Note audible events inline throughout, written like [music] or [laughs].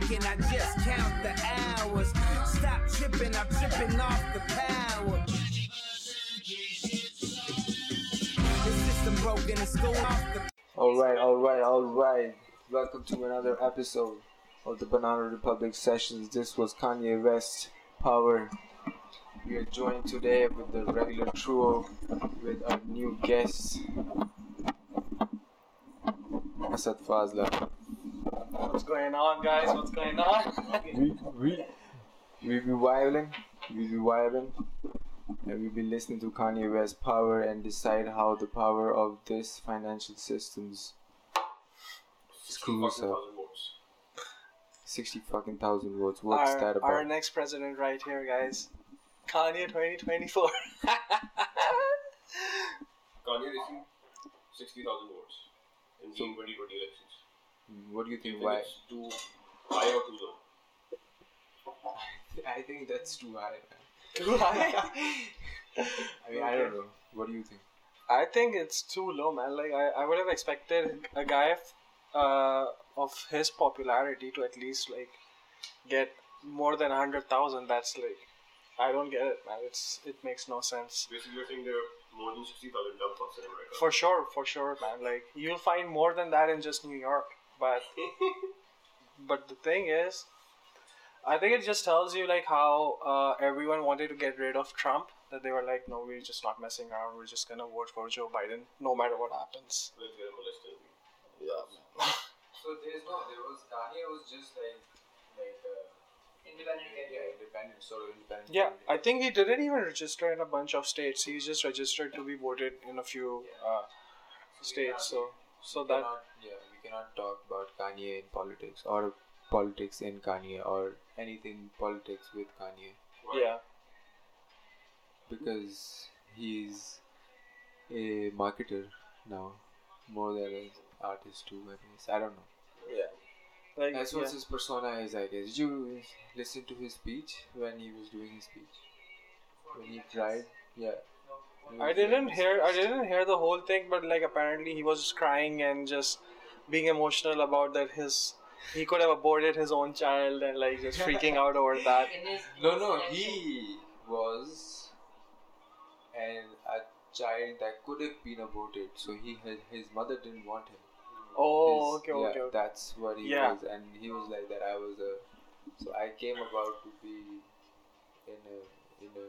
ticking, I just count the hours. Stop tripping, I'm tripping off the power. The system broken, the school off the All right, all right, all right. Welcome to another episode of the Banana Republic sessions. This was Kanye West Power. We are joined today with the regular trio with our new guest, Asad Fazla. What's going on, guys? What's going on? [laughs] We we we be vibing, we be vibing, and we be listening to Kanye West Power and decide how the power of this financial systems screws up. Sixty fucking thousand votes. What's our, that about? our next president, right here, guys. Kanye 2024. Kanye received 60,000 votes in the So- 2020 elections. What do you Do you think? think Why? it's too high or too low? [laughs] I think that's too high. Man. [laughs] Too high? [laughs] I mean, I don't know. What do you think? I think it's too low, man. Like, I, I would have expected a guy of, uh, of his popularity to at least, like, get more than 100,000. That's, like, I don't get it, man. It's It makes no sense. Basically, you're saying there are more than 60,000 dumb fucks in America. For sure, for sure, man. Like, you'll find more than that in just New York. But [laughs] but the thing is i think it just tells you like how uh, everyone wanted to get rid of trump that they were like no we're just not messing around. We're just gonna vote for joe biden no matter what happens. Let's get molested. yeah. [laughs] So there's no. There was Kanye was just like like uh, Independent yeah, independent, sort of independent. yeah i think he didn't even register in a bunch of states. He's just registered to be voted in a few uh, states so so that yeah, we cannot talk about Kanye in politics or politics in Kanye or anything politics with Kanye Why? yeah because he's a marketer now more than an artist too. I guess I don't know. yeah like That's what yeah. his persona is. I guess. Did you listen to his speech when he was doing his speech? When he cried, yeah. I didn't hear I didn't hear the whole thing, but like apparently he was just crying and just being emotional about that his he could have aborted his own child and like just freaking out over that. [laughs] No, no, he was and a child that could have been aborted. So he had, his mother didn't want him. Oh, His- okay, yeah, okay, okay. That's what he Yeah. was, and he was like that. I was a, so I came about to be in a in a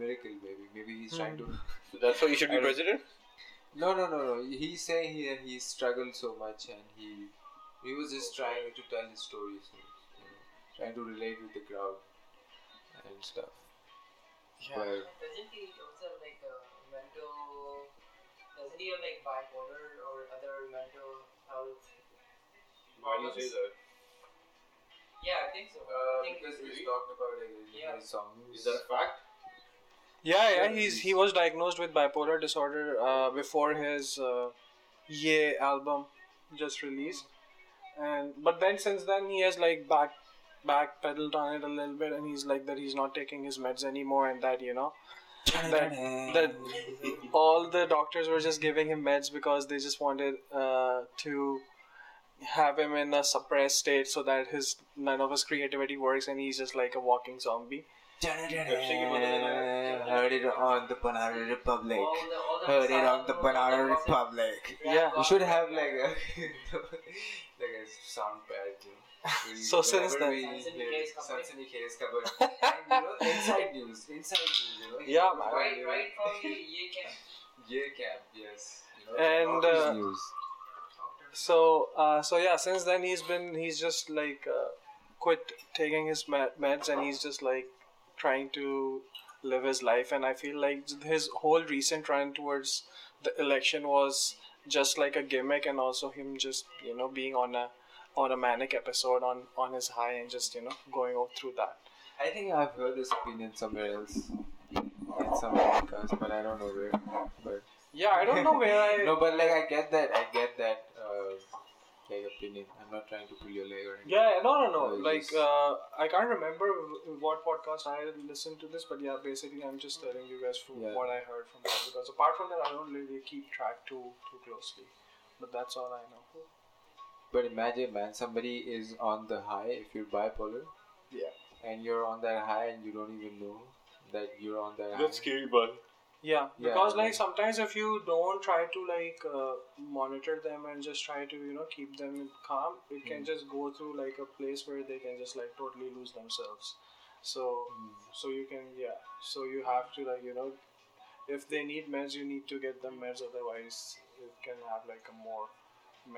miracle. Maybe maybe he's trying to. Hmm. So that's why you should be president? No, no, no, no. He's saying he he struggled so much, and he he was just trying to tell his story, so, you know, trying to relate with the crowd and stuff. But Doesn't he also have like a mental? Doesn't he have like bipolar or other mental health? Why do you say that? Yeah, I think so. uh, I think because really? he's talked about it in Yeah. his songs. Is that a fact? Yeah, yeah, he's he's- he was diagnosed with bipolar disorder uh, before his uh, Ye album just released, and but then since then he has like back backpedaled on it a little bit, and he's like that he's not taking his meds anymore, and that you know that that all the doctors were just giving him meds because they just wanted uh, to have him in a suppressed state so that his none of his creativity works, and he's just like a walking zombie. Heard it on the Banana Republic. all the all the Heard it on the Banana Republic. Yeah. You should have like a [laughs] like a sound pad, you know. [laughs] So since then- we Sunny hear Case covered. Sunny Case covered. and you know, inside news, inside news, you know. yeah, man. Right, right from Ye Camp. [laughs] Ye Camp, yes. You know, and uh, news. so, uh, so yeah. Since then, he's been he's just like uh, quit taking his meds and he's just like trying to live his life. And I feel like his whole recent run towards the election was just like a gimmick, and also him just you know being on a on a manic episode on on his high and just you know going through that. I think I've heard this opinion somewhere else in some podcast, but I don't know where. But Yeah, I don't know where [laughs] I. no, but like I get that. I get that. Uh, like opinion. I'm not trying to pull your leg or anything. Yeah, no, no, no. Uh, like, uh, I can't remember what podcast I listened to this, but yeah, basically, I'm just telling you guys from Yeah. what I heard from that. Because apart from that, I don't really keep track too too closely. But that's all I know. But imagine, man, somebody is on the high if you're bipolar, Yeah. and you're on that high and you don't even know that you're on that high. scary, bud. Yeah, Yeah, because like like- sometimes if you don't try to like uh, monitor them and just try to you know keep them calm, it can Mm. just go through like a place where they can just like totally lose themselves. So Mm. so you can yeah, so you have to like you know, if they need meds, you need to get them meds. Otherwise, it can have like a more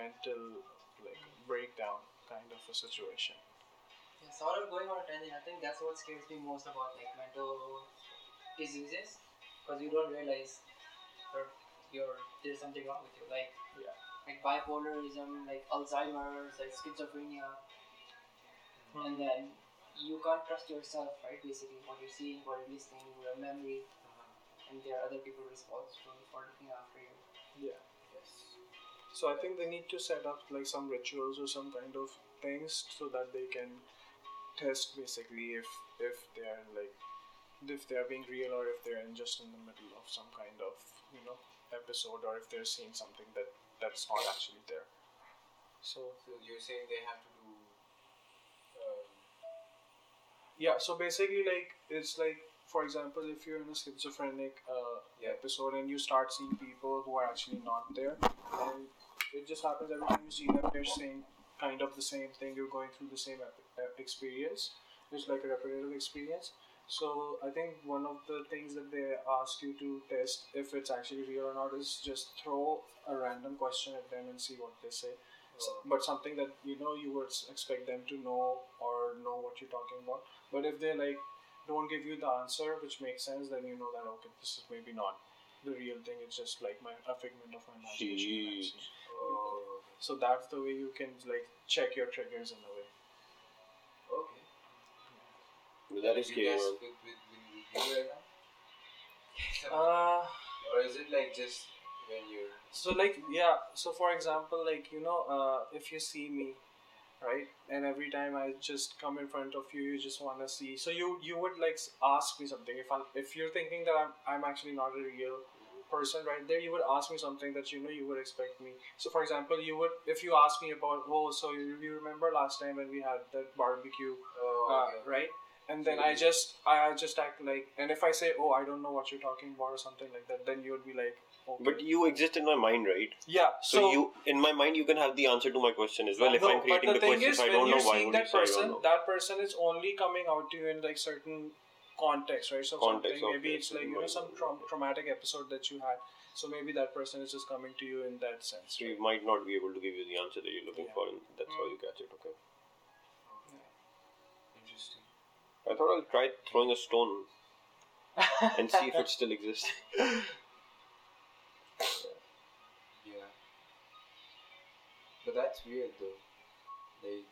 mental like breakdown kind of a situation. Yeah, sort of going on a tangent. I think that's what scares me most about like mental diseases, because you don't realize or you're there's something wrong with you. Like Yeah. like bipolarism, like Alzheimer's, like schizophrenia, Hmm. and then you can't trust yourself, right? Basically, what you're seeing, what you're listening, your memory, and there are other people responsible for looking after you. Yeah. Yes. So I think they need to set up like some rituals or some kind of things so that they can test basically if if they are like if they are being real or if they're in just in the middle of some kind of you know episode or if they're seeing something that that's not actually there. So So you're saying they have to do. Um, yeah, so basically like it's like for example if you're in a schizophrenic uh, Yeah. episode and you start seeing people who are actually not there and it just happens every time you see them they're saying kind of the same thing you're going through the same ep- ep- experience it's like a repetitive experience so i think one of the things that they ask you to test if it's actually real or not is just throw a random question at them and see what they say S- uh. but something that you know you would expect them to know or know what you're talking about but if they like don't give you the answer which makes sense then you know that okay this is maybe not the real thing it's just like my a figment of my imagination that I'm Sheesh. seeing. oh, so that's the way you can like check your triggers in a way okay. But that is You scary, guys man. with, with, with you right now? [laughs] uh or is it like just when you're. so like yeah so for example like you know uh, if you see me right and every time i just come in front of you you just want to see so you you would like ask me something if i if you're thinking that i'm i'm actually not a real person right there you would ask me something that you know you would expect me so for example you would if you ask me about oh so you, you remember last time when we had that barbecue Oh, uh, okay. right and then i just i just act like and if i say oh i don't know what you're talking about or something like that then you would be like okay. But you exist in my mind, right? yeah So, you, in my mind, you can have the answer to my question as well. If I'm creating the, the, question, is, if I don't know why seeing would that you say I person, don't know? that person is only coming out to you in like certain context, right? So Context, something maybe it's like you know some tra- traumatic episode that you had. So maybe that person is just coming to you in that sense. So right? you might not be able to give you the answer that you're looking Yeah. for, and that's how mm. you catch it. Okay. I thought I'll try throwing a stone [laughs] and see if it still exists. Yeah. But that's weird though. Like,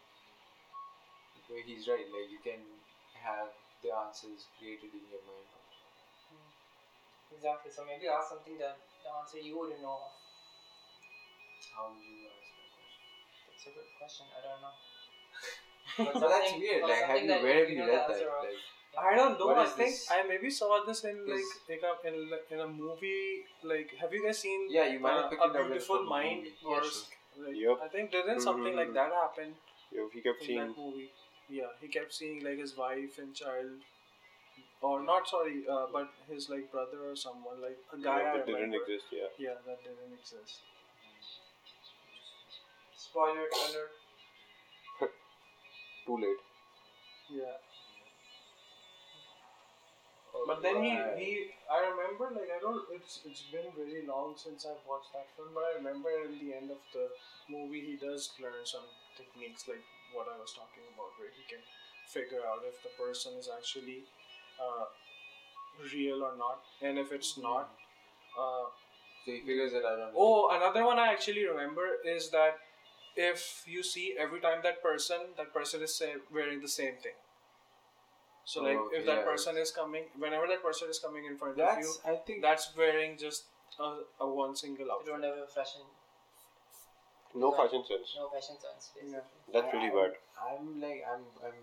where he's right. Like you can have the answers created in your mind. Hmm. Exactly. So maybe ask something that the answer you wouldn't know. of. How would you ask that question? That's a good question. I don't know. But [laughs] that's weird. Like, have you that where have you you know the read that? Like, I don't know. What I think this? I maybe saw this in like like a, in in a movie. Like, have you guys seen? yeah, you might have uh, picked a it up beautiful from mind movie. or Yeah, sure. like, Yep. I think didn't something like that happen Yeah, he kept in seeing. that movie? Yeah, he kept seeing like his wife and child, or not sorry, uh, but his like brother or someone like a guy. yeah, that didn't remember. exist. Yeah. Yeah, that didn't exist. Spoiler alert. Too late. Yeah. But then he, he I remember like I don't it's it's been very long since I've watched that film, but I remember in the end of the movie he does learn some techniques like what I was talking about where he can figure out if the person is actually uh, real or not and if it's not uh, So he figures it out. Oh, another one I actually remember is that if you see every time that person, that person is say, wearing the same thing. So like Oh, if that yeah. person is coming, whenever that person is coming in front of you, I think that's wearing just a, a one single outfit. You outfit. don't have a fashion, No fashion sense. no fashion sense, basically. Yeah. That's really I- bad. I'm like I'm I'm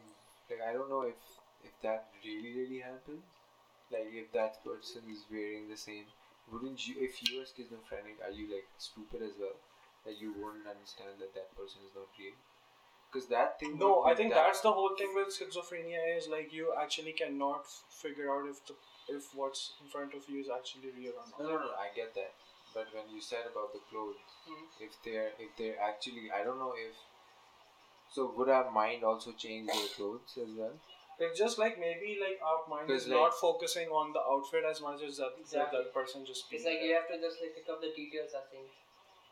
like I don't know if if that really really happens. Like if that person is wearing the same, wouldn't you? If you are schizophrenic, are you like stupid as well? That you won't understand that that person is not real. Because that thing. No, I think that- that's the whole thing with schizophrenia is like you actually cannot f- figure out if the if what's in front of you is actually real or not. no, no. I get that. But when you said about the clothes, Mhm. if they're if they're actually, I don't know if. So would our mind also change their clothes as well? It's just like maybe like our mind is like- not focusing on the outfit as much as that Exactly. that, that person just. It's like there. you have to just like pick up the details, I think.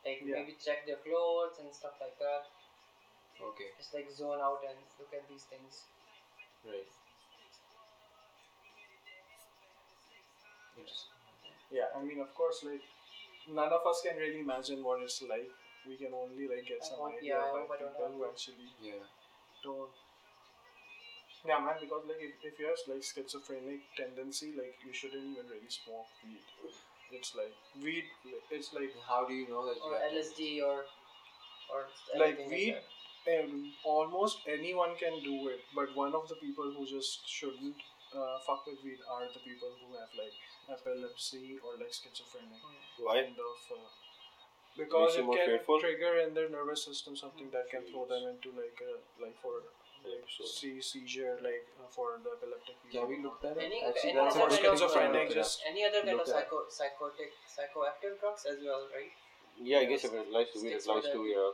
Like Yeah. maybe check their clothes and stuff like that. Okay, Just like zone out and look at these things. right. Interesting. Yeah, I mean, of course, like none of us can really imagine what it's like. We can only like get I some hope- idea yeah, I by hope people who actually Yeah. don't. Yeah, man, because like if, if you have like schizophrenic tendency, like you shouldn't even really smoke weed. It's like weed. It's like How do you know that you Or have LSD or or Like weed? that. um, almost anyone can do it, but one of the people who just shouldn't uh, fuck with weed are the people who have like epilepsy or like schizophrenic Why? kind of. Uh, because Makes it can fearful? trigger in their nervous system something that can throw them into like a, like for like Episode. see seizure like uh, for the epileptic people. Can we look that up? Any- Actually, any that's other a kind of, thing to schizophrenic look it up. just- Any other kind of psycho psychotic psychoactive drugs as well, right? Yeah, I guess if it applies to weed, it Sticks for applies to the- yeah,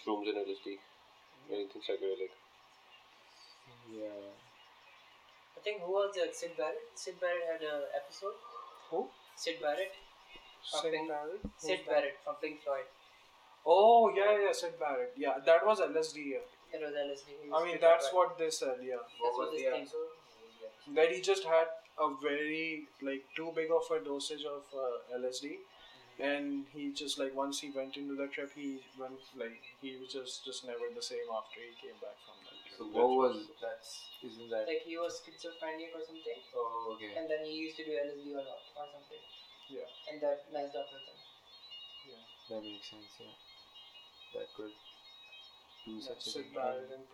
shrooms and LSD. Anything psychedelic. Yeah. I think who was that? Syd Barrett. Syd Barrett had an episode. Who? Syd Barrett. Syd Something- Barrett? Who's Syd that? Barrett from Pink Floyd. Oh yeah, yeah, Syd Barrett. Yeah, that was LSD. Yeah. That was I mean, that's Barrett. what they said. Yeah. That's what was this the thing. episode? that he just had a very like too big of a dosage of uh, LSD, and he just like once he went into the trip, he went like he was just just never the same after he came back from that So what was that's isn't that? Like he was schizophrenic or something, Oh, okay. and then he used to do LSD a lot or something, Yeah, and that messed up with him. Yeah. That makes sense. Yeah. That could do yeah such a Syd thing. Barrett and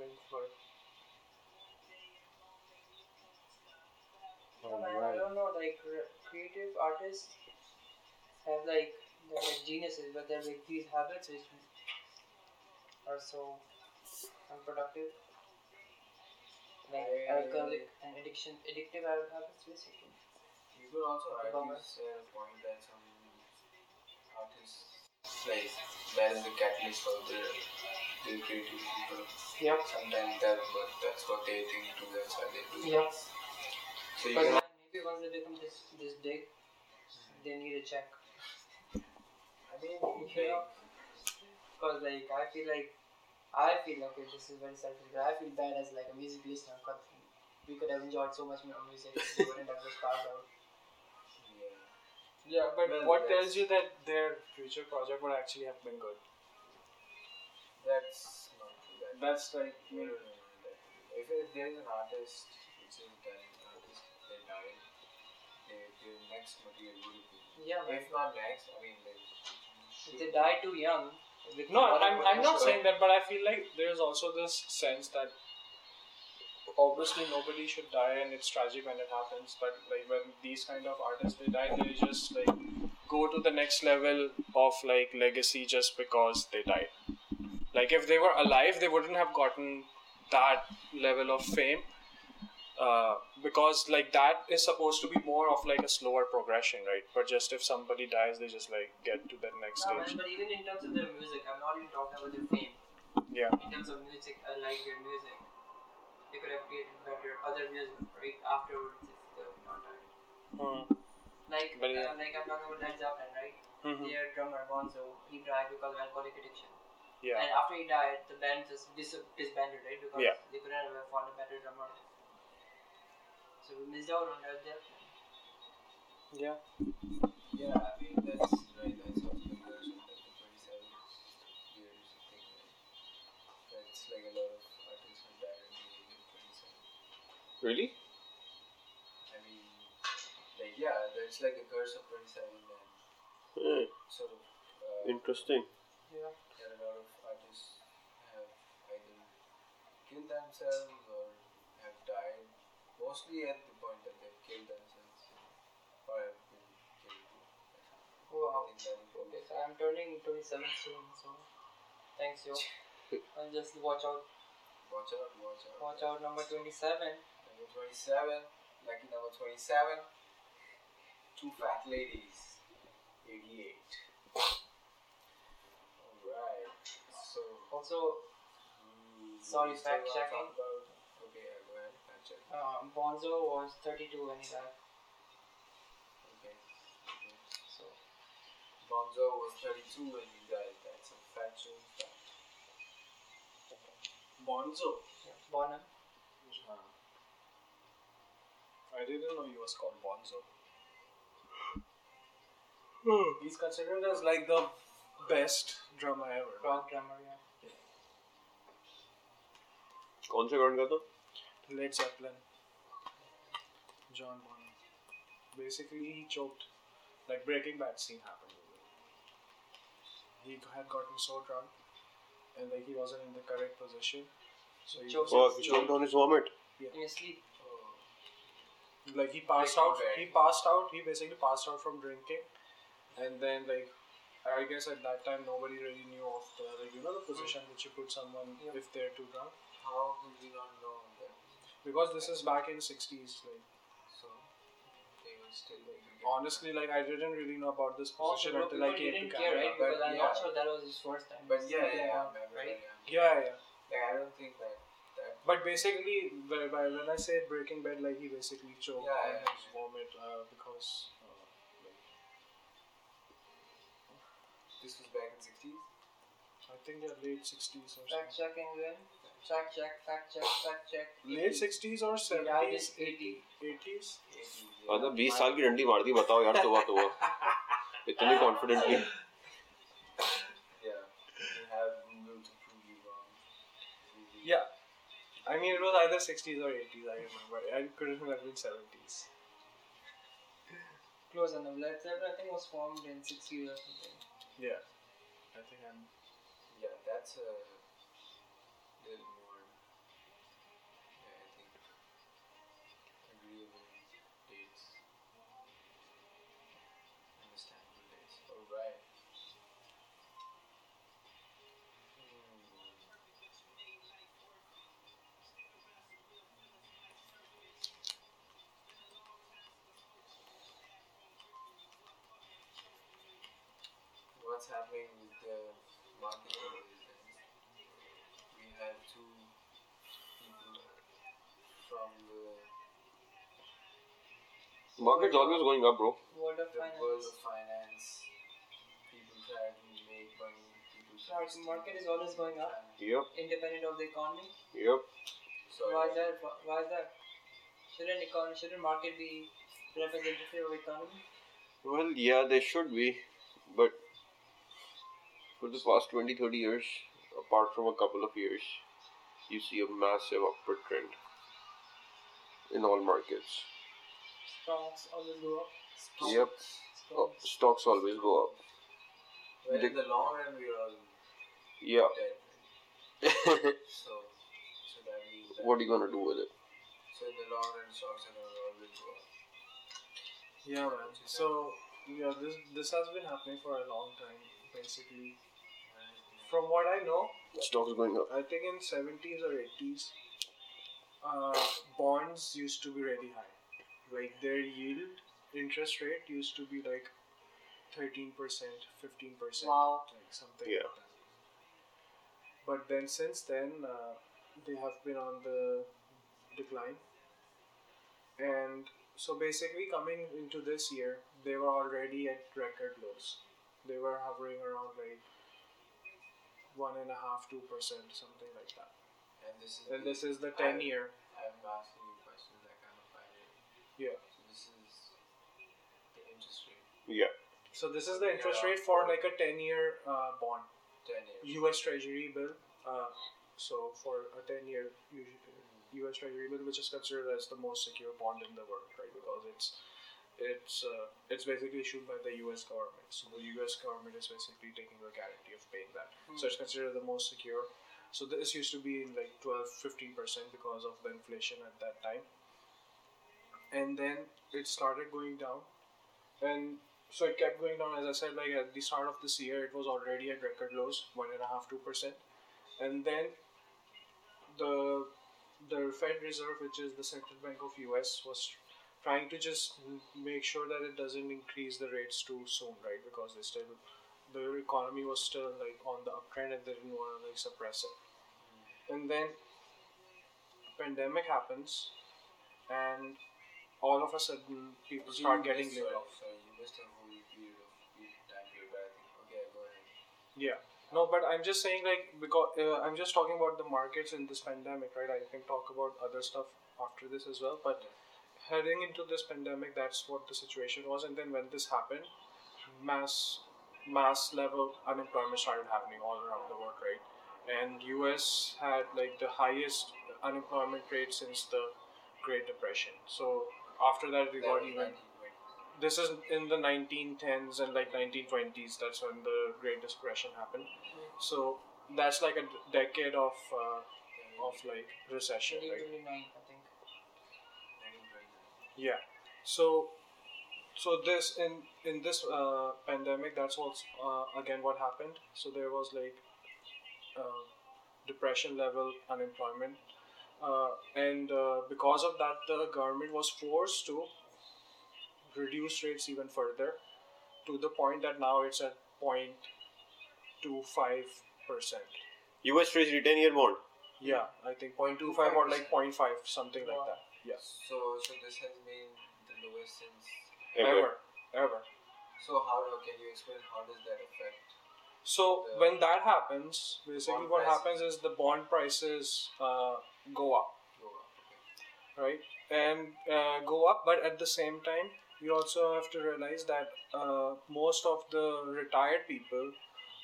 No, man, I don't know. Like cre- creative artists have like they're like geniuses, but they're like these habits which are so unproductive. Like I- alcoholic and addiction, addictive habits basically. You could also Bummer. argue say a point that some artists like that is the catalyst for the, their creativity. But Yep. sometimes that's what that's what they think too. That's why they do. Yep. So you But can maybe once they become this this big, they need a check. I mean, You know? Cause like I feel like I feel okay. This is very selfish, but I feel bad as like a music listener. Cause we could have enjoyed so much more music. if we wouldn't have just passed out. Yeah. Yeah, but Well, what tells you that their future project would actually have been good? That's not. That That's like No, no, no, no, If, if there is an artist which is a talented artist, they die, their, their next material will be. Yeah. If not next, I mean, like. If they die too young. No, a lot of I'm, I'm not saying that, but I feel like there's also this sense that obviously nobody should die and it's tragic when it happens, but like when these kind of artists they die, they just like go to the next level of like legacy just because they died. Like if they were alive, they wouldn't have gotten that level of fame. Uh, because like that is supposed to be more of like a slower progression, right? But just if somebody dies, they just like get to that next No, man, stage. but even in terms of their music, I'm not even talking about their fame. Yeah. In terms of music, I like their music. They could have created better other music right afterwards if they were not died. Hmm. Like, But yeah. uh, like I'm talking about Led Zeppelin, right? Mhm. Their drummer Bonzo, he died because of alcoholic addiction. Yeah. And after he died, the band just dis- disbanded, right? Because Yeah. they couldn't have found a better drummer. So we missed out on Led Zeppelin. Yeah. Yeah, I mean, that's right. That's also the version that the 27 years thing. Right? it's like a lot of artists have died at the age of 27. Really? I mean, like, yeah, there's like a curse of 27 and Eh, sort of, uh, interesting. Yeah. that a lot of artists have either killed themselves or have died, mostly at the point that they've killed themselves or have been killed. Wow. I think that is Okay, so I'm turning 27 soon, so thanks, yo. [laughs] I'll just watch out. Watch out, watch out. Watch out, number 27. Number 27, lucky number 27, two fat ladies, 88. Alright, so. Also, mm, Sorry, fact checking. About, okay, yeah, go ahead, fact check. uh, Bonzo was 32 when he died. Okay. okay. So, Bonzo was 32 when he died. That's a factual fact. Bonzo. yeah. Bonham. I didn't know he was called Bonzo. He's considered as like the best drummer ever. Rock drummer, yeah. कौन से गाने का था Led Zeppelin. John Bonham. Basically, he choked. Like Breaking Bad scene happened. with him. He had gotten so drunk, and like he wasn't in the correct position, so he Choked. was, Oh, he choked on his vomit. In his sleep. like he passed out. He passed out. He basically passed out from drinking, and then like. I guess at that time nobody really knew of the like you know the position which you put someone Yeah. if they're too drunk how could we not know that? because this is back in 60s like So, they were still like. honestly like I didn't really know about this position until I came to didn't care, Canada right? Because But I'm yeah. not sure that was his first time. But yeah, yeah, yeah, on, right? yeah. yeah yeah Like, I don't think that. that But basically, when when when I say Breaking Bad, like he basically choked Yeah, on yeah. his vomit uh, because uh, like, this was back in 60s? I think they're late sixties or Fact something. checking then. Fact check, fact check, fact check. Late sixties or He died in seventies, 80. eighties. 80s. मतलब 20 साल की डंडी मार दी बताओ यार तो तो इतने confidently I mean it was either sixties or eighties. I remember. I couldn't have been seventies. Close enough. Led Zeppelin, I think, was formed in 60s or something. Yeah, I think I'm. Yeah, that's a What's happening with the market is we have two people from the, market's always going up bro World of the Finance. world of finance. People try to make money. People try Market- is always going up. yep Independent of the economy. yep Sorry. Why is that? Why is that? Shouldn't econ- shouldn't market be representative of economy? well yeah they should be but for the past 20 30 years apart from a couple of years you see a massive upward trend in all markets Stocks always go up. yep Oh, Stocks. stocks always go up Well, in the long run, we're all yeah dead. [laughs] So, so that means that. what are you gonna do with it So in the long run, stocks are gonna always go up. Yeah, man. So yeah, this this has been happening for a long time. Basically, from what I know, stocks going up I think in 70s or 80s, uh, bonds used to be really high. Like their yield, interest rate used to be like 13%, 15%, Wow. like something Yeah. like that. But then since then, uh, they have been on the decline. And so basically, coming into this year, they were already at record lows. They were hovering around like one and a half, two percent, something like that. And this is. And the- this is the ten year. I'm asking you questions that kind of find it. Yeah. So this is the interest rate. yeah So this is the interest rate for like a ten year uh, bond, 10 years. U.S. Treasury bill. Uh, So for a ten year U.S. Treasury bill, which is considered as the most secure bond in the world, right? Because it's it's uh, it's basically issued by the U.S. government. So the U.S. government is basically taking the guarantee of paying that. So it's considered the most secure. So this used to be in like 12, 15 percent because of the inflation at that time. And then it started going down, and so it kept going down. As I said, like at the start of this year, it was already at record lows, one and a half, two percent, and then the the Fed Reserve, which is the central bank of US, was trying to just make sure that it doesn't increase the rates too soon, right? Because they still the economy was still like on the uptrend and they didn't want to like suppress it. And then pandemic happens, and all of a sudden people start getting laid off. Sorry, you missed a whole period of time period, I think, okay, go ahead. Yeah. No, but I'm just saying like because uh, I'm just talking about the markets in this pandemic, right? I can talk about other stuff after this as well, but heading into this pandemic, that's what the situation was. And then when this happened, mass mass level unemployment started happening all around the world, right? And US had like the highest unemployment rate since the Great Depression. So after that, we got even this is in the 1910s and like 1920s that's when the great depression happened so that's like a decade of uh, of like recession right 1929, I think. Yeah. So so this in in this uh, pandemic that's what's uh, again what happened. So there was like uh, depression level unemployment. Uh, and uh, because of that the government was forced to reduce rates even further to the point that now it's at 0.25 percent. US Treasury 10 year bond. yeah i think 0.25 or like 0.5 something like that yes So, so this has been the lowest since. Ever. ever ever So, how can you explain how does that affect? So when that happens, basically what prices. happens is the bond prices uh, go up, Go up? right? And uh, go up, but at the same time, you also have to realize that uh, most of the retired people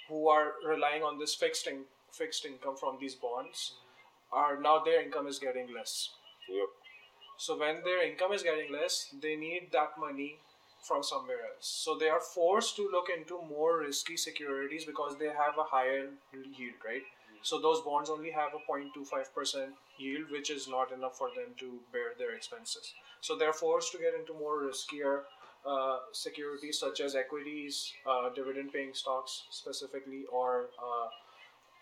who are relying on this fixed in- fixed income from these bonds are now their income is getting less. Yep. So when their income is getting less, they need that money from somewhere else. So they are forced to look into more risky securities because they have a higher yield, right? So those bonds only have a 0.25% yield, which is not enough for them to bear their expenses. So they're forced to get into more riskier uh, securities such as equities, uh, dividend paying stocks specifically, or uh,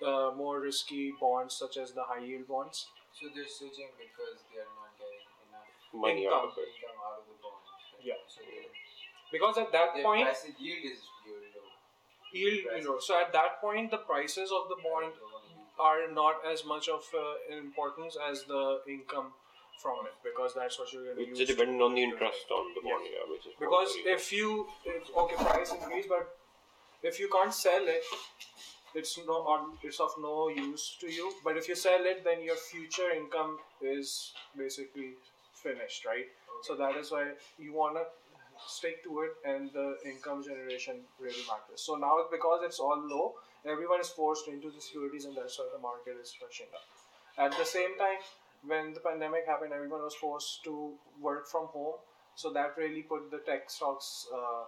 uh, more risky bonds such as the high yield bonds. So they're switching because they are enough Money out of Income. it. income out of the bond. right? Yeah. So they, Because at that their point, passive yield is low. yield, you know, so at that point, the prices of the bond They don't wanna use are not as much of uh, importance as the income from it because that's what you're going to use. It's dependent on the interest on the bond, yeah, which is Because if you if, okay, price increase, but if you can't sell it, it's no it's of no use to you. But if you sell it, then your future income is basically finished, right? So that is why you wanna stick to it, and the income generation really matters. So now because it's all low, everyone is forced into the securities, and that's why the market is rushing up. At the same time, when the pandemic happened, everyone was forced to work from home. So that really put the tech stocks uh,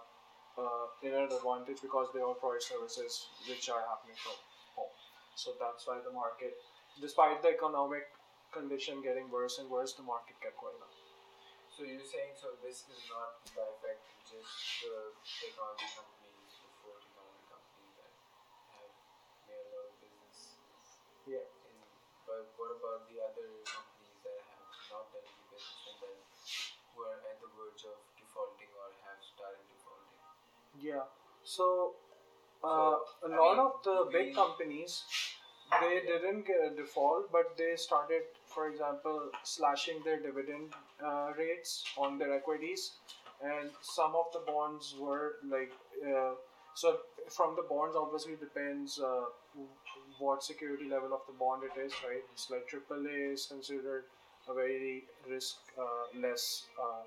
uh, in an advantage because they all provide services which are happening from home. So that's why the market, despite the economic condition getting worse and worse, the market kept going up. So you're saying so this is not the effect just the technology companies, the four technology companies that have made a lot of business. Yeah. In, but what about the other companies that have not done any business and then who are at the verge of defaulting or have started defaulting? Yeah. So, uh, So, a lot mean, of the big companies, they didn't get a default, but they started, for example, slashing their dividend uh, rates on their equities, and some of the bonds were like. Uh, so from the bonds, obviously depends uh, what security level of the bond it is, right? It's like AAA is considered a very risk uh, less uh,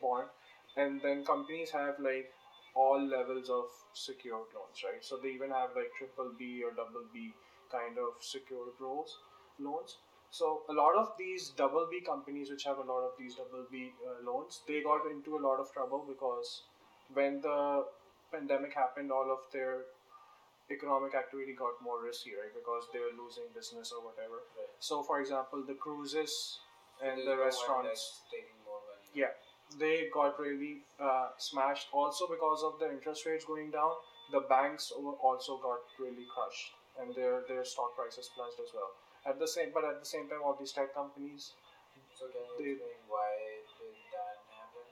bond, and then companies have like all levels of secured loans, right? So they even have like triple B or double B kind of secured loans. loans. So a lot of these double B companies, which have a lot of these double B uh, loans, they got into a lot of trouble because when the pandemic happened, all of their economic activity got more risky, right? Because they were losing business or whatever. Right. So, for example, the cruises and There's the restaurants, that's taking more money. yeah, they got really uh, smashed. Also, because of the interest rates going down, the banks also got really crushed, and their their stock prices plunged as well. At the same, but at the same time, all these tech companies. So can you They- explain why did that happen?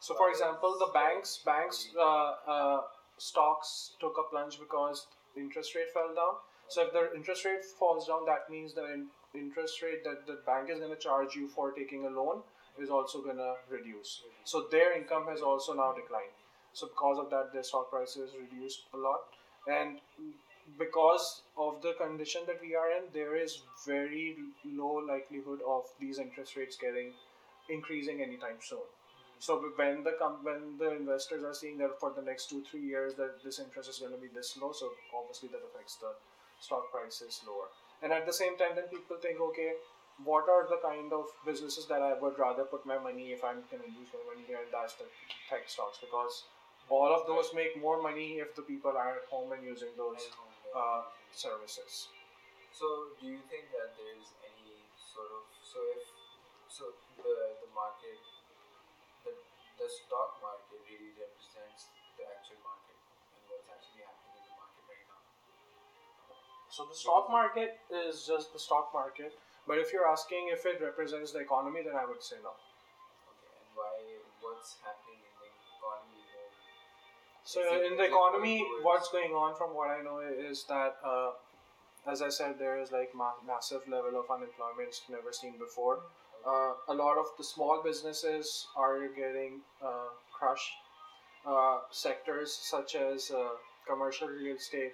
So, for example, the banks banks uh, uh, stocks took a plunge because the interest rate fell down. So, if the interest rate falls down, that means the in- interest rate that the bank is going to charge you for taking a loan is also going to reduce. So, their income has also now declined. So, because of that, their stock prices reduced a lot. And because of the condition that we are in, there is very low likelihood of these interest rates getting increasing anytime soon. So when the com- when the investors are seeing that for the next two three years that this interest is going to be this low, so obviously that affects the stock prices lower. And at the same time, then people think, okay, what are the kind of businesses that I would rather put my money if I'm going to use my money here, and that's the tech stocks because all of those make more money if the people are at home and using those uh, services. So, do you think that there is any sort of so if so the the market the the stock market really represents the actual market and what's actually happening in the market right now. So the stock market is just the stock market. But if you're asking if it represents the economy, then I would say no. Okay, and why what's happening So in the economy, what's going on from what I know is that, uh, as I said, there is like ma- massive level of unemployment it's never seen before. Uh, a lot of the small businesses are getting uh, crushed. Uh, sectors such as uh, commercial real estate,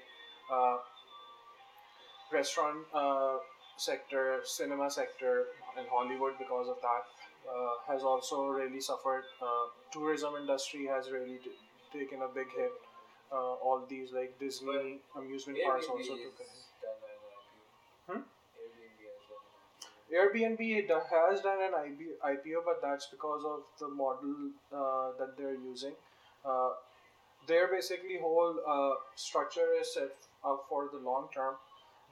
uh, restaurant uh, sector, cinema sector, and Hollywood because of that uh, has also really suffered. Uh, tourism industry has really taken a big hit. Uh, all these like Disney amusement parks also took a hit. done an IPO. Hmm? Airbnb has done an IPO. Airbnb has done an IPO, but that's because of the model uh, that they're using. Uh, their basically whole uh, structure is set up for the long term.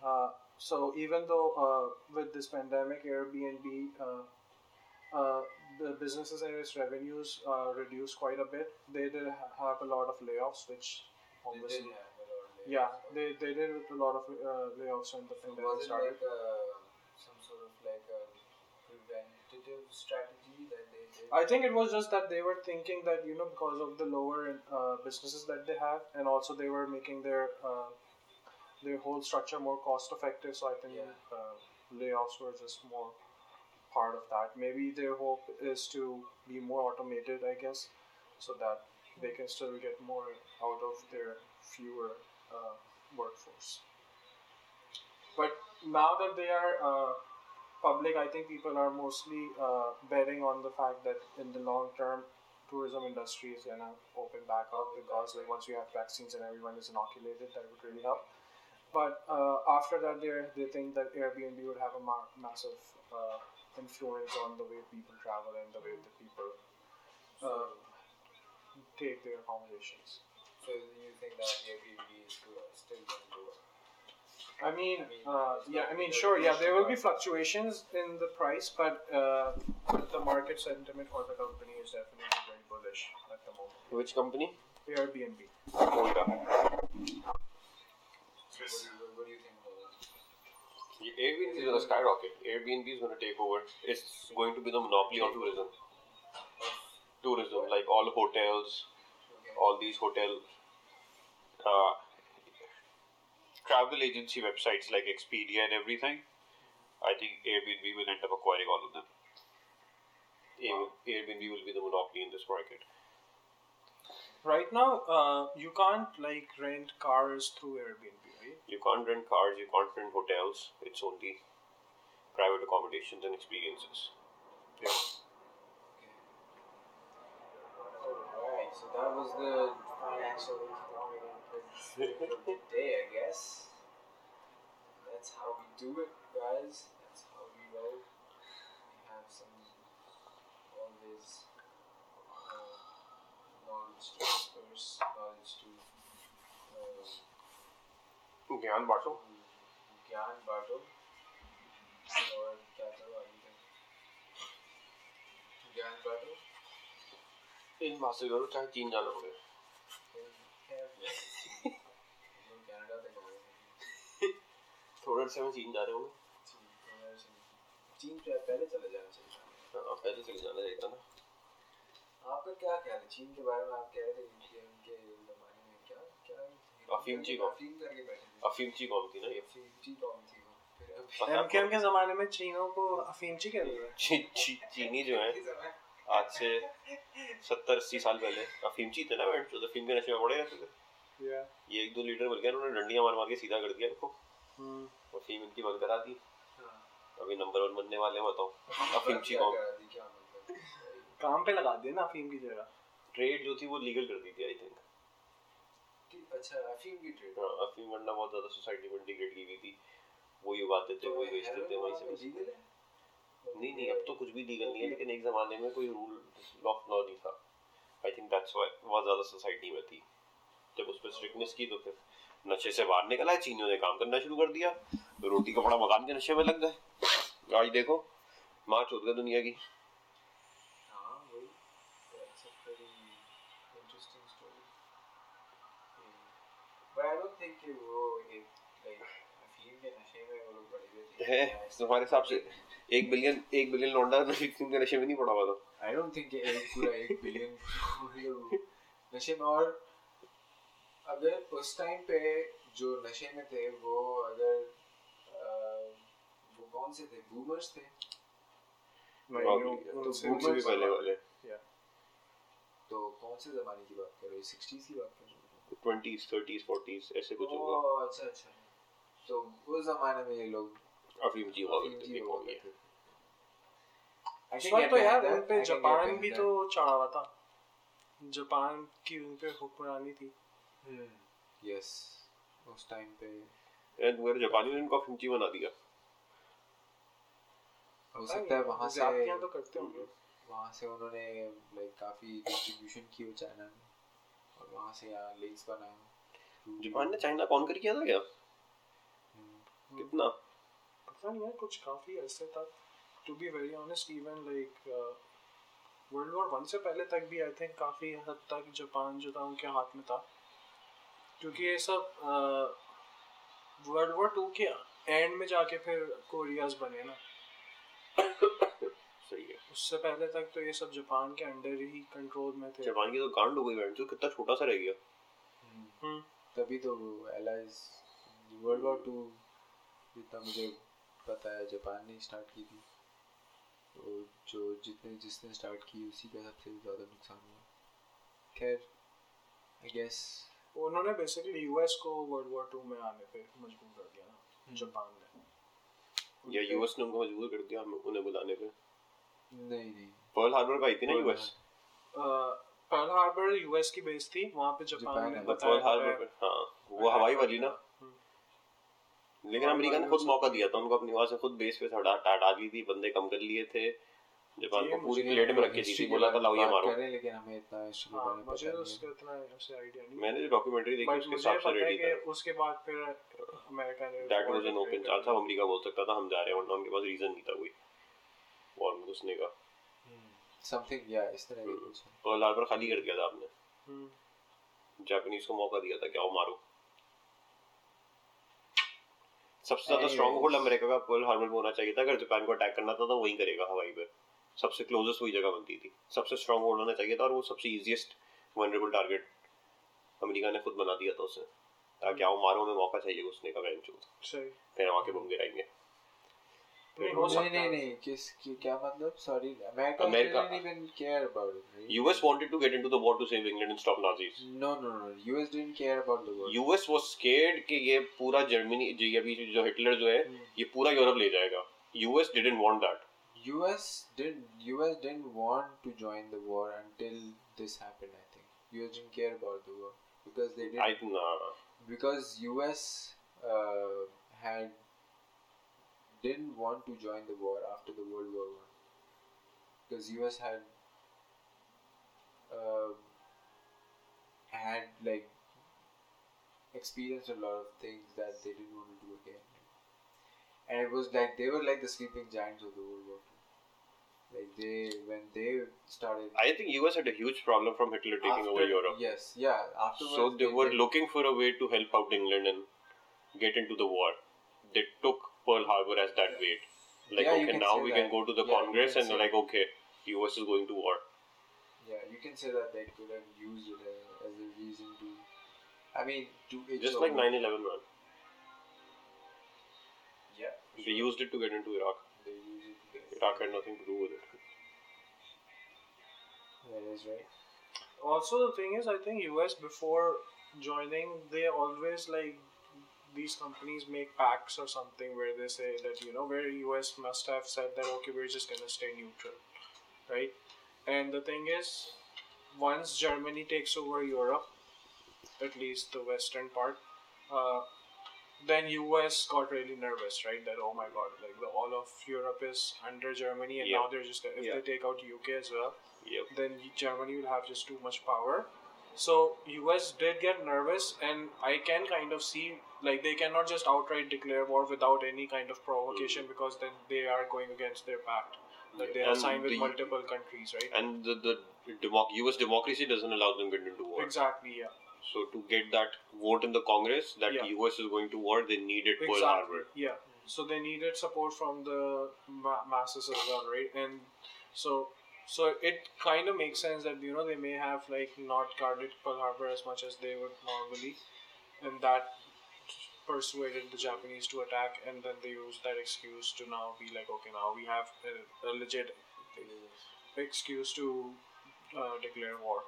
Uh, so even though uh, with this pandemic, Airbnb uh, businesses and its revenues uh, reduced quite a bit. They did have a lot of layoffs, which They obviously did have a lot of layoffs. yeah they, they did with a lot of uh, layoffs when the So pandemic started. like a, some sort of like a preventative strategy that they did? I think it was just that they were thinking that you know because of the lower uh, businesses that they have, and also they were making their uh, their whole structure more cost effective. So I think Yeah. uh, layoffs were just more part of that. Maybe their hope is to be more automated, I guess, so that they can still get more out of their fewer uh, workforce. But now that they are uh, public, I think people are mostly uh, betting on the fact that in the long term, tourism industry is gonna open back up because like once we have vaccines and everyone is inoculated, that would really help. But uh, after that, they they think that Airbnb would have a ma- massive uh, influence on the way people travel and the way that people uh, take their accommodations. So you think that Airbnb is still going to go up? I mean, I mean, uh, yeah, I mean, sure, yeah, there will be fluctuations in the price, but uh, the market sentiment for the company is definitely very bullish at the moment. Which company? Airbnb. Volta. So what, do you, what do you think about that? Airbnb is going to skyrocket. Airbnb is going to take over. It's going to be the monopoly on tourism. Tourism, like all the hotels, all these hotel uh, travel agency websites like Expedia and everything. I think Airbnb will end up acquiring all of them. Air- Airbnb will be the monopoly in this market. Right now, uh, you can't like rent cars through Airbnb? You can't rent cars, you can't rent hotels. It's only private accommodations and experiences. Yeah. Alright, so that was the financial informative of the day, I guess. That's how we do it, guys. That's how we roll. We have some always uh, knowledge to disperse, knowledge to uh, ज्ञान बांटो। ज्ञान बांटो। और क्या करो आगे ज्ञान बांटो। इन बात करो चाहे चीन जाना पड़े थोड़े अरसे में चीन जा रहे होंगे चीन पे पहले चले जाना चाहिए। हाँ, पहले चले जाना चाहिए था ना। आपका क्या ख्याल है? चीन के बारे में आप कह रहे थे कि उनके अफीम जी कौन? अफीम करके बैठे अफीम ची कौन थी ना ये अफीम जी कौन थी एमकेएम के जमाने में चीनों को अफीमची कहते थे ची, ची, चीनी जो है आज से सत्तर अस्सी साल पहले अफीम ची थे ना बैंड जो अफीम के नशे में पड़े रहते थे या ये एक दो लीटर मिल गया उन्होंने डंडियाँ मार मार के सीधा कर दिया इनको हम्म अफीम इनकी बंद करा दी। अभी नंबर वन बनने वाले हैं बताओ अफीम ची मतलब काम पे लगा दिया ना अफीम की जगह ट्रेड जो थी वो लीगल कर दी थी आई थिंक अच्छा अफीम की ट्रेड हाँ अफीम वरना बहुत ज़्यादा सोसाइटी में इंटीग्रेट की हुई थी। वही उगाते थे वही बेचते थे वहीं से लीगल है? नहीं नहीं अब तो कुछ भी लीगल नहीं है लेकिन एक जमाने में कोई रूल ऑफ़ लॉ नहीं था। आई थिंक दैट्स व्हाई बहुत ज़्यादा सोसाइटी में थी। जब उस पर स्ट्रिक्टनेस की तो फिर नशे से बाहर निकला है चीनियों ने काम करना शुरू कर दिया। रोटी कपड़ा मकान के नशे में लग गए। आज देखो मार्च हो गया दुनिया की हाँ वही that's a pretty interesting story but I don't think कि वो एक like अफीम के नशे में वो लोग पड़े हुए थे है तुम्हारे हिसाब से एक बिलियन एक बिलियन लौंडा अफीम के नशे में नहीं पड़ा हुआ था I don't think कि एक पूरा एक बिलियन नशे में और अगर उस टाइम पे जो नशे में थे वो अगर वो कौन से थे? बूमर्स थे। तो भी पहले वाले। तो कौन से जमाने की बात कर रहे हो? सिक्सटीज की बात कर रहे हो? ट्वेंटीज थर्टीज फोर्टीज ऐसे कुछ होगा। अच्छा अच्छा। तो उस जमाने में ये लोग अफीम जी हुआ अफीम करते जी थे कौन ये तो यार उन पे जापान भी तो चढ़ा हुआ था। जापान की उन पे हुक्मरानी थी। हम्म, yes उस टाइम पे। एंड मेरे जापानी ने इनको अफीम जी बना दिया। हो सकता है वहाँ से तो करते होंगे। वहाँ से उन्होंने लाइक काफ़ी डिस्ट्रीब्यूशन की वो चाइना में। और वहाँ से यहाँ लिंक्स बनाए। जापान ने चाइना कॉन्कर किया था क्या? हम्म, कितना? पता नहीं यार कुछ काफ़ी अरसे तक to be very honest even like world war one से पहले तक भी आई थिंक काफ़ी हद तक जापान जो था उनके हाथ में था। क्योंकि ये सब वर्ल्ड वॉर टू के एंड में जाके फिर कोरियाज बने ना। उससे पहले तक तो ये सब जापान के अंडर ही कंट्रोल में थे। जापान की तो गांड हो गई बैंड जो कितना छोटा सा रह गया। हम्म, हम्म, तभी तो एलाइज वर्ल्ड वॉर टू जितना मुझे पता है जापान ने स्टार्ट की थी। तो जो जितने जिसने स्टार्ट की उसी का सबसे ज़्यादा नुकसान हुआ। खैर आई गेस उन्होंने बेसिकली यूएस को वर्ल्ड वॉर टू में आने पे मजबूर कर दिया ना जापान ने। या यूएस ने उनको मजबूर कर दिया उन्हें बुलाने पे। नहीं नहीं। पर्ल हार्बर का आई थी ना यूएस पर्ल हार्बर यूएस की बेस थी वहाँ पे जापान ने। बट पर्ल हार्बर है- वो हवाई वाली ना। हम्म। लेकिन अमेरिका ने खुद मौका दिया था उनको अपनी वहाँ से खुद बेस पे हटा हटा दी थी बंदे कम कर लिए थे। जापान को पूरी प्लेट में रखी थी बोला था लाओ ये मारो। कर लेकिन हमें इतना हिस्ट्री के हाँ, बारे में मुझे उसका इतना ऐसे आइडिया नहीं। मैंने जो डॉक्यूमेंट्री देखी उसके हिसाब से रेडी था। उसके बाद फिर अमेरिका ने that was an open chance था अमेरिका बोल सकता था हम जा रहे हैं वरना उनके पास रीजन नहीं था कोई। वॉर में घुसने का। समथिंग या इस तरह हम्म। का कुछ पर्ल हार्बर खाली कर दिया था आपने। हम्म, जापानीज को मौका दिया था कि आओ मारो। सबसे ज़्यादा. स्ट्रॉन्ग होल्ड अमेरिका का पर्ल हार्बर में होना चाहिए था। अगर जापान को अटैक करना था तो वहीं करेगा हवाई पे। सबसे क्लोजेस्ट वही जगह बनती थी। सबसे स्ट्रॉन्ग होल्ड होना चाहिए था और वो सबसे इजीएस्ट वनरेबल टारगेट अमेरिका ने खुद बना दिया था उसे। ताकि आओ मारो में मौका चाहिए घुसने का सही। फिर वहाँ के बम गिराएँगे नहीं हो नहीं सकता नहीं नहीं किस कि, क्या मतलब sorry America America- didn't even care about it right? US wanted to get into the war to save England and stop Nazis. no no no US didn't care about the war US was scared कि ये पूरा Germany जो ये अभी जो Hitler जो है ये पूरा यूरोप ले जाएगा US didn't want that US didn't US didn't want to join the war until this happened I think US didn't care about the war because they didn't I nah. because US uh, had didn't want to join the war after the World War One because US had um, had like experienced a lot of things that they didn't want to do again. And it was like they were like the sleeping giants of the World War Two. Like they when they started I think US had a huge problem from Hitler taking over Europe. Yes, yeah. Afterwards, So they were did- looking for a way to help out England and get into the war. They took Pearl Harbor as that weight. Like, Yeah, okay, now we that. can go to the Yeah, Congress and like, okay, US is going to war. Yeah, you can say that they could have used it as, as a reason to. I mean, to Just like 9 11, man. Yeah, They used it to get into Iraq. they use it. to get- Iraq had nothing to do with it. That is right. Also, the thing is, I think US before joining, they always like these companies make pacts or something where they say that you know where US must have said that okay, we're just gonna stay neutral, right? And the thing is, once Germany takes over Europe, at least the western part, uh, then US got really nervous, right? That oh my god, like the, all of Europe is under Germany, and Yeah. now they're just if Yeah. they take out UK as well, Yep. then Germany will have just too much power. So US did get nervous, and I can kind of see like they cannot just outright declare war without any kind of provocation because then they are going against their pact. Like they are signed with the- multiple countries, right? And the, the democ- US democracy doesn't allow them to get into war. Exactly, yeah. So to get that vote in the Congress that Yeah. US is going to war, they needed Pearl Harbor. Yeah. So they needed support from the ma- masses as well, right? And so so it kind of makes sense that you know they may have like not guarded Pearl Harbor as much as they would normally, and that persuaded the Japanese to attack, and then they used that excuse to now be like, okay, now we have a, a legit excuse to uh, declare war.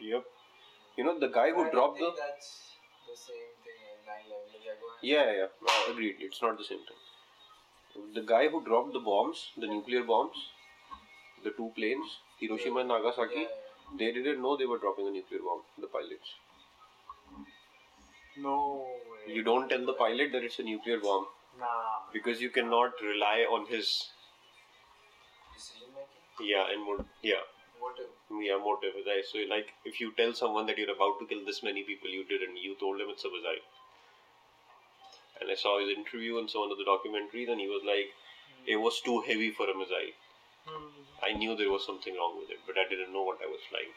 Yep. You know, the guy who I dropped don't the. that's the same thing as 9 11. Yeah. Yeah, yeah, yeah. Agreed. It's not the same thing. The guy who dropped the bombs, the nuclear bombs, the two planes, Hiroshima and Nagasaki, Yeah, yeah. they didn't know they were dropping a nuclear bomb, the pilots. No way. You don't tell the pilot that it's a nuclear bomb Nah. because you cannot rely on his, Decision making? yeah, and mo- yeah, Motive. yeah, motive. Right? So, like, if you tell someone that you're about to kill this many people, you didn't, you told him it's a missile. And I saw his interview and so on of the documentaries, and he was like, it was too heavy for a missile. Hmm. I knew there was something wrong with it, but I didn't know what I was flying.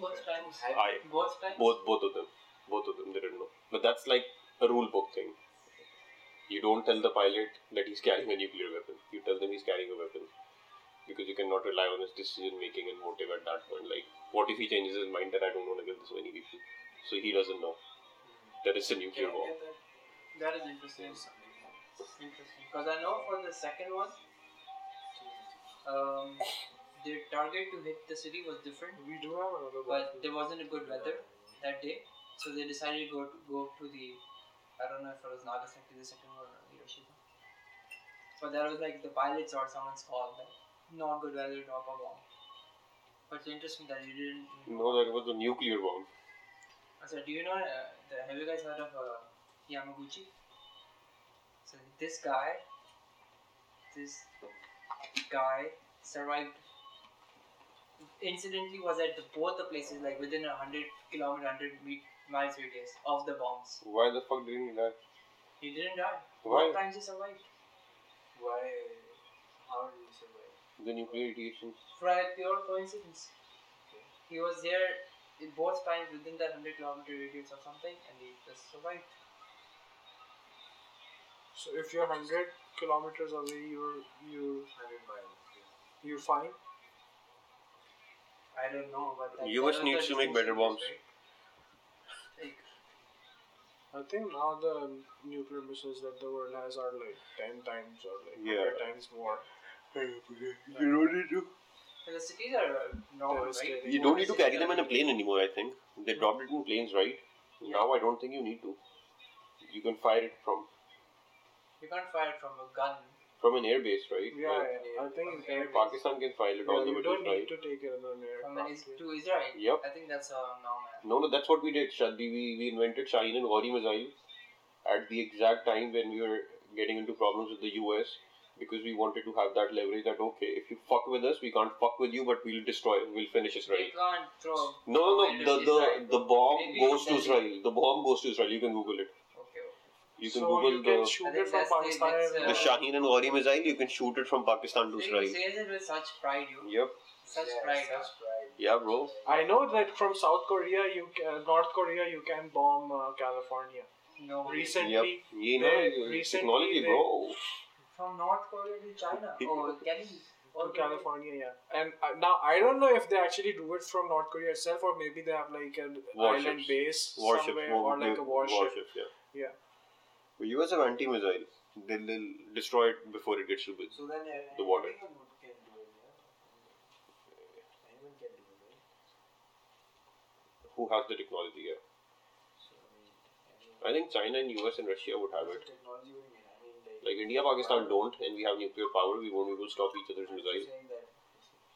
Both times. I Both times. both both of them, both of them didn't know. But that's like a rule book thing. You don't tell the pilot that he's carrying a nuclear weapon. You tell them he's carrying a weapon because you cannot rely on his decision making and motive at that point. Like, what if he changes his mind that I don't want to kill this many people? So he doesn't know that it's a nuclear bomb. That is interesting. Interesting. Because I know for the second one, um, their target to hit the city was different, We do have another but there wasn't a good weather that day, so they decided to go to, go to the. I don't know if it was Nagasaki the second one or Hiroshima. But that was like the pilots or someone's call that not good weather drop a bomb. But it's interesting that you didn't. No, that was a nuclear bomb. So do you know? Uh, the, have you guys heard of uh, Yamaguchi? So this guy, this guy survived. Incidentally, was at the, both the places like within a hundred kilometer, hundred miles radius of the bombs. Why the fuck didn't he die? He didn't die. Why? Both times he survived. Why? How did you survive? The nuclear radiation. For a pure coincidence. He was there in both times within that hundred kilometer radius or something, and he just survived. So if you're hundred kilometers away, you're you 100 miles. you're fine. I don't know, but that, US needs to make better bombs. right? Like, I think now the nuclear missiles that the world has are like ten times or like Yeah. hundred times more. You don't need to. and the cities are uh, normal, right? You don't need to carry them in a plane anymore. I think they dropped it in planes, right? Now I don't think you need to. You can fire it from You can't fire it from a gun. From an airbase, right? Yeah, Like, yeah, I think Okay. in Pakistan can file it yeah, all the you way don't to need to take it on an From an is- to Israel. Yep. I think that's uh, now, man. No, no, that's what we did. Shadi, we, we invented Shaheen and Gauri missile at the exact time when we were getting into problems with the US because we wanted to have that leverage that okay, if you fuck with us, we can't fuck with you, but we'll destroy, we'll finish They Israel. can't throw. No, no, no. The the Israel. the bomb Maybe goes to then- Israel. The bomb goes to Israel. You can Google it. Okay, okay. You can so Google you can the shoot it from Pakistan. and- uh, the Shaheen and Ghori missile. You can shoot it from Pakistan to So he Israel. says it with such pride, you. Yep. Such Yeah, pride, huh? such pride. Yeah, bro. I know that from South Korea, you can, North Korea, you can bomb uh, California. No. Recently, Yep. You know, they- recently technology, they- bro. From North Korea to China. [laughs] Oh, Kelly. to California, yeah. And uh, now I don't know if they actually do it from North Korea itself, or maybe they have like an Warships. island base Warships. somewhere, or like a warship. Warships, yeah. Yeah. The US have anti-missile. They'll, they'll destroy it before it gets to the So then uh, The water. anyone would- can do it, yeah? Anyone can do it, right? who has the technology. Yeah. So, I mean, I think China and US and Russia would have it. technology what mean? I mean, like, Like India, Pakistan don't, and we have nuclear power. We won't be able to stop each other's you're missiles.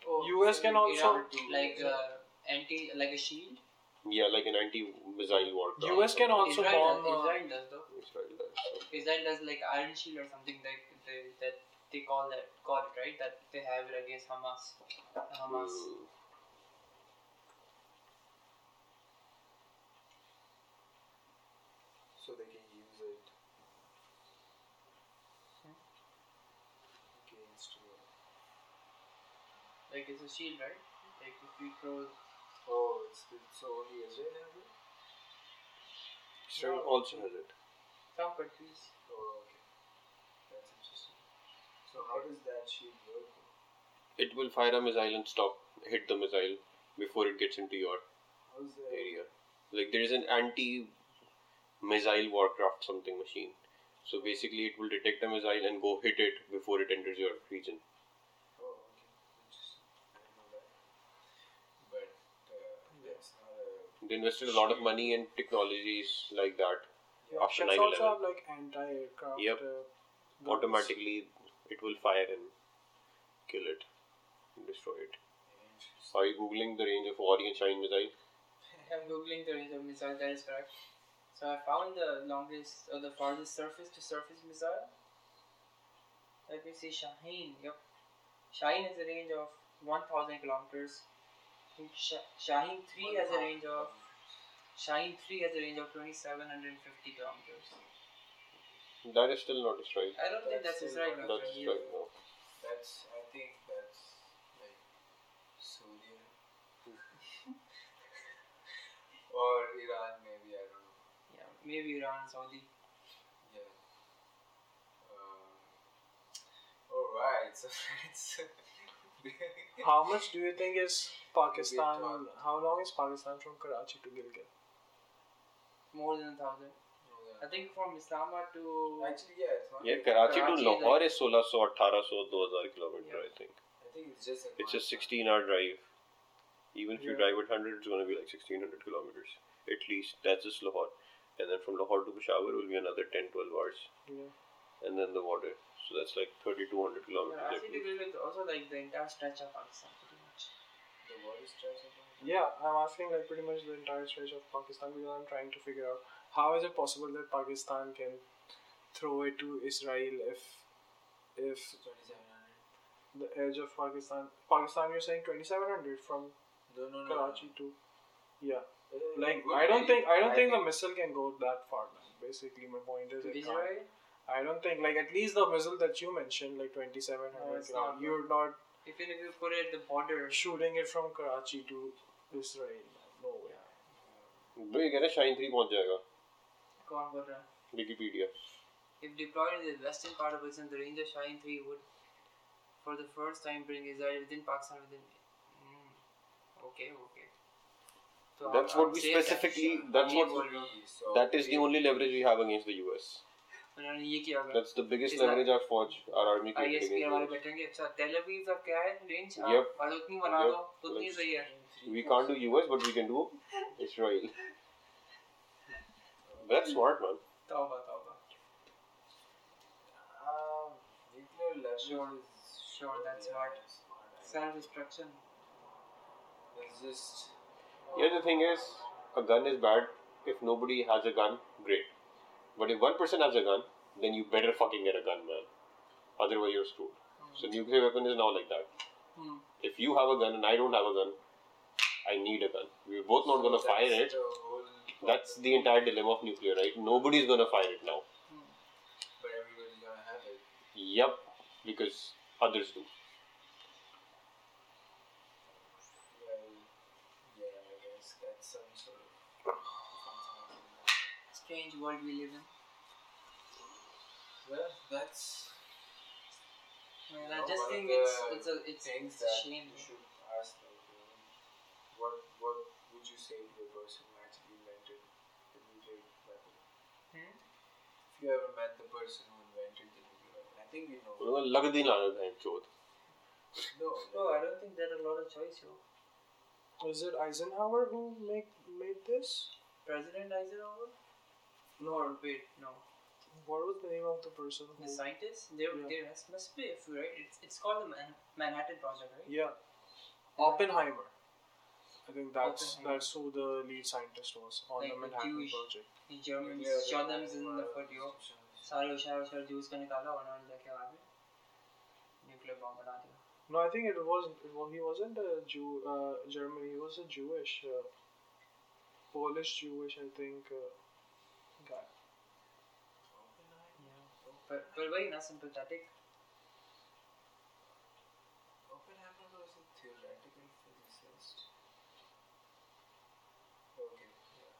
Oh, US can also- like uh, anti, like a shield. Yeah, like an anti-missile war. US can also Israel bomb. does, Uh, Israel does though. Israel does, so. Israel like Iron Shield or something like they, that they call that call it right that they have it against Hamas. Hamas. Mm. so they can use it Hmm. against uh, Like it's a shield, right? Like if you throw oh it's, it's so only Israel has it Israel No. also has it. Some countries. oh okay that's interesting so how does that shield work It will fire a missile and stop, hit the missile before it gets into your area. Like there is an anti-missile warcraft something machine. So basically, it will detect a missile and go hit it before it enters your region. oh okay interesting I didn't know that but uh, that's not a They invested a lot of money in technologies like that. Yeah, After ships 9/11. also have like anti-aircraft. Yep. Uh. Automatically, it will fire and kill it, and destroy it. interesting Are you googling the range of Ori and Shine missile? [laughs] I'm googling the range of missile. That is correct. So I found the longest or the farthest surface to surface missile. Let me see Shaheen. Yep. Shaheen has a range of 1000 kilometers. Sh- Shaheen 3 has a range of Shaheen 3 has a range of 2750 kilometers. That is still not Israel. I don't think That's that's still Israel. not- That's actually. Israel now. That's I think that's like Saudi [laughs] or Iran maybe I don't know. Yeah, maybe Iran, Saudi. Yeah. Um, all right. So [laughs] it's How much do you think is Pakistan? talk. How long is Pakistan from Karachi to Gilgit? More than a thousand. I think from Islamabad to Actually, yeah, it's not. Yeah, like- Karachi to Karachi is Lahore is 1600, 1800, 2000 kilometer, Yeah. I think. I think it's just. It's a 16 hour drive. Even if you drive at 100, it's going to be like 1600 kilometers. At least. That's just Lahore. And then from Lahore to Peshawar will be another 10 12 hours. Yeah. And then the water. So that's like 3200 kilometers. Karachi at to least. Is also like the entire stretch of Pakistan, pretty much. The water stretch of it. Yeah, I'm asking like pretty much the entire stretch of Pakistan because I'm trying to figure out how is it possible that Pakistan can throw it to Israel if if the edge of Pakistan Pakistan you're saying 2700 from No, no, no. Karachi to yeah Uh, like I don't think I don't think the missile can go that far man. basically my point is it can't. I don't think like at least the missile that you mentioned like 2700 No, it's kilometers, not. you're not even if you put it at the border, shooting it from Karachi to Israel, way. Bro, you get a Shaheen 3 पहुंच जाएगा कौन बोल रहा that? Wikipedia. If deployed in the western part of Pakistan, the range of Shaheen 3 would, for the first time, bring Israel within Pakistan within. Hmm, okay, okay. That's what we specifically. That's what. That is the only leverage we have against the US. उन्होंने ये किया होगा That's the biggest Is that- leverage our forge, our army created ISP against हमारे the US. बैठेंगे अच्छा तेल अवीव का क्या है रेंज Yep. और उतनी बना Yep. दो उतनी Let's- सही है We can't do US, but we can do Israel. That's smart, man. तौबा तौबा Um, nuclear leverage Sure. is Sure, that's yeah, smart. smart. I self destruction guess. It's just. Yeah, the thing is, a gun is bad. If nobody has a gun, great. But if one person has a gun, then you better fucking get a gun, man. Otherwise, you're screwed. So nuclear weapon is now like that. Hmm. If you have a gun and I don't have a gun, I need a gun. We're both not gonna fire it. The That's the entire dilemma of nuclear, right? Nobody's gonna fire it now. But everybody's gonna have it. Yep, because others do. Well, yeah, I guess that's some sort of strange world we live in. Well, that's. I, I just think it's it's a it's, it's a shame. You should ask like, what what would you say to the person who actually invented the nuclear weapon? Hmm? If you ever met the person who invented the nuclear weapon, I think you know. Well, no, no, [laughs] oh, I don't think there are a lot of choice here. Was it Eisenhower who make made this? President Eisenhower? No. Or wait, no. What was the name of the person The who? scientists? There, Yeah. there must, must be a few, right? It's, it's called the Man- Manhattan Project, right? Yeah, Oppenheimer. I think that's Oppenheimer. that's who the lead scientist was on Like the the Manhattan Jewish- project. The Germans nuclear shot them weapon in the or foot, yo. something. सारे होशियार होशियार juice का निकाला और उन्होंने जाके वहाँ पे न्यूक्लियर बॉम्ब बना दिया No, I think it was well, he wasn't a Jew. Uh, German. He was a Jewish, uh, Polish Jewish, I think. Uh, Yeah. But, but very not sympathetic. Oppenheimer was a theoretical physicist. Okay, yeah.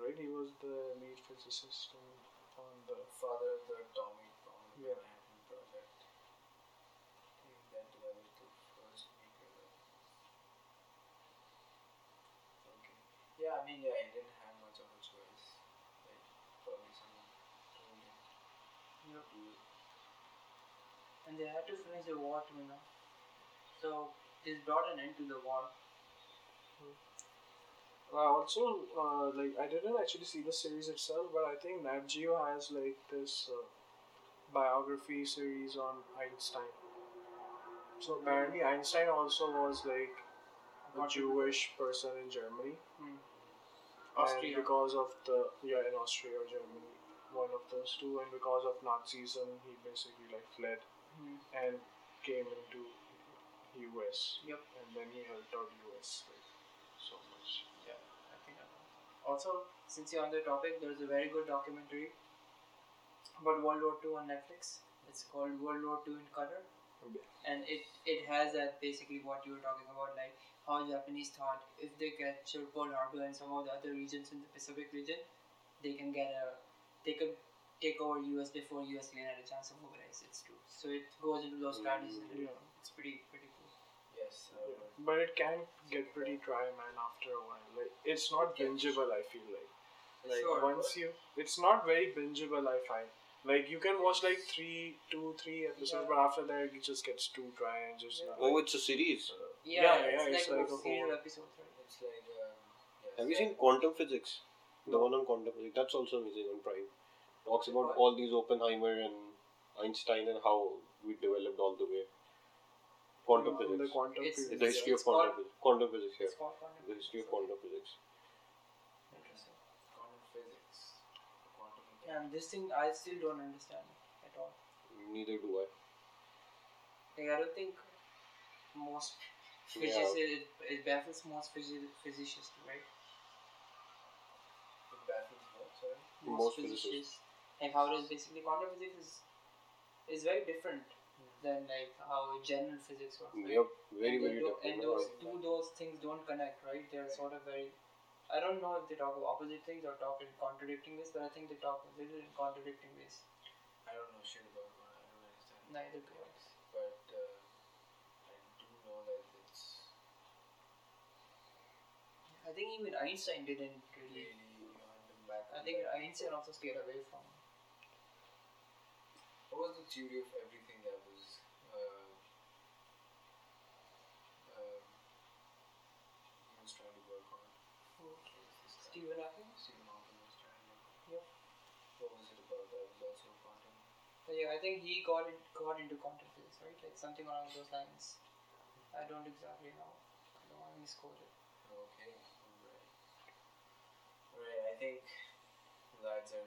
Right, he was the lead physicist on, on the. Father of the atomic bomb in Yeah. Manhattan Project. He then developed the first nuclear weapon. Okay. Yeah, I mean, yeah, he didn't have much of a choice. Like, probably someone told him. Yep. to do it. And they had to finish the war too, you know. So this brought an end to the war. I also uh, like I didn't actually see the series itself, but I think Nat Geo has like this uh, biography series on Einstein. So apparently Einstein also was like a Jewish person in Germany, Hmm. and Austria. because of the yeah in Austria or Germany, one of those two, and because of Nazism, he basically like fled Hmm. and came into US, Yep. and then he helped out US like so much. Yeah, I think I know. Also, since you're on the topic, there's a very good documentary about World War II on Netflix. It's called World War II in Color. Okay. And it, it has that basically what you were talking about, like how Japanese thought if they capture Pearl Harbor and some of the other regions in the Pacific region, they can get a they could take over US before US even had a chance to mobilize its troops. So it goes into those strategies and Yeah. It's pretty pretty cool. Yes, uh, Yeah. But it can get pretty dry, man, after a while. Like it's not bingeable. I feel like. Like Sure. once you, it's not very bingeable. I find. Like you can watch like three, two, three episodes, but after that it just gets too dry and just. Yeah. not, Oh, like- it's a series. Yeah, Yeah, it's yeah, like, it's a like a whole- of episodes, right? it's like, yes. Have you seen Quantum Physics? The one on quantum physics. That's also amazing on Prime. Talks about all these Oppenheimer and Einstein and how we developed all the way. Quantum on the physics. quantum It's- physics. the history of It's quantum physics. Quantum physics, yeah. quantum The history of quantum physics. Interesting. Quantum physics. Quantum Yeah, and this thing I still don't understand at all. Neither do I. Like I don't think most Yeah. physicists it, it baffles most physi- physicists, right? It baffles what, sorry? Most physicists. Like how it is basically quantum physics is is very different than like how general physics works. right? Yep, very, and very don't- different. And those two those things don't connect, right? They're sort of very. I don't know if they talk about opposite things or talk in contradicting ways, but I think they talk a little in contradicting ways. I don't know shit about one. I don't understand. Neither do I. But uh, I do know that it's I think even Einstein didn't really. really on back. I think Einstein also stayed away from. What was the theory of everything that was uh, um, he was trying to work on? This? Stephen Hawking. Stephen Hawking was trying to work on. Yep. What was it about that was also quantum? But yeah, I think he got it got into quantum physics, right? Like something along those lines. I don't exactly know. I don't want to misquote it. Okay, alright. Alright, I think lads are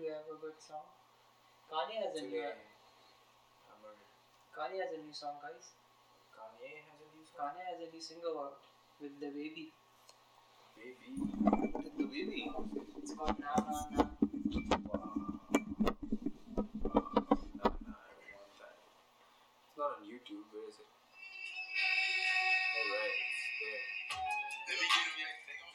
to have a good song. Kanye has a new Today, Kanye has a new song, guys. Kanye has a new song. Kanye has a new single out with DaBaby. Baby. With DaBaby. It's called Na Na Na. Wow. Nah, nah, I don't want that. It's not on YouTube. Where is it? Oh, Alright, it's there. Alright,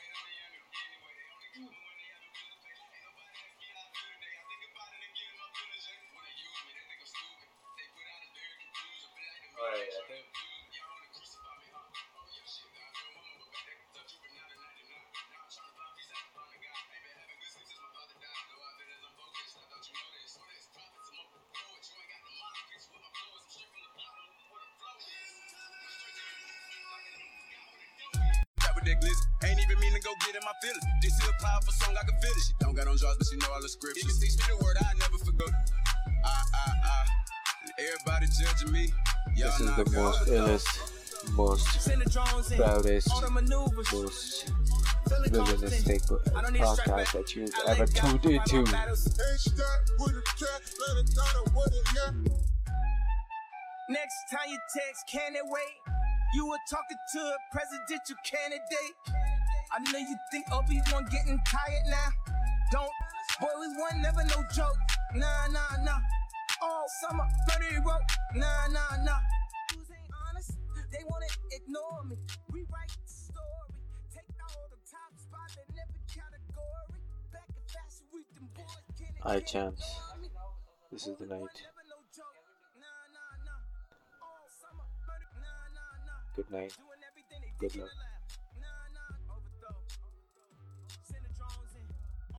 This is song, I can feel it. She don't got on jaws, but she know all the scriptures. If you teach me the word, I never forget. Ah, ah, ah. Everybody judging me. Y'all This is the most illest, most Send the drones proudest, All the maneuvers. most Feel it I don't a strap podcast that you've ever laid down, tuned fight into. Next time you text, can it wait? You were talking to a presidential candidate. I know you think Obi-Wan getting tired now. Don't. Boy, we won, never no joke. Nah, nah, nah. All summer, flirty rope. Nah, nah, nah. Who's ain't honest? They wanna ignore me. Rewrite the story. Take all the top spots in every category. Back in fashion week, them boys can't champs. This is the night. Good night. Good luck.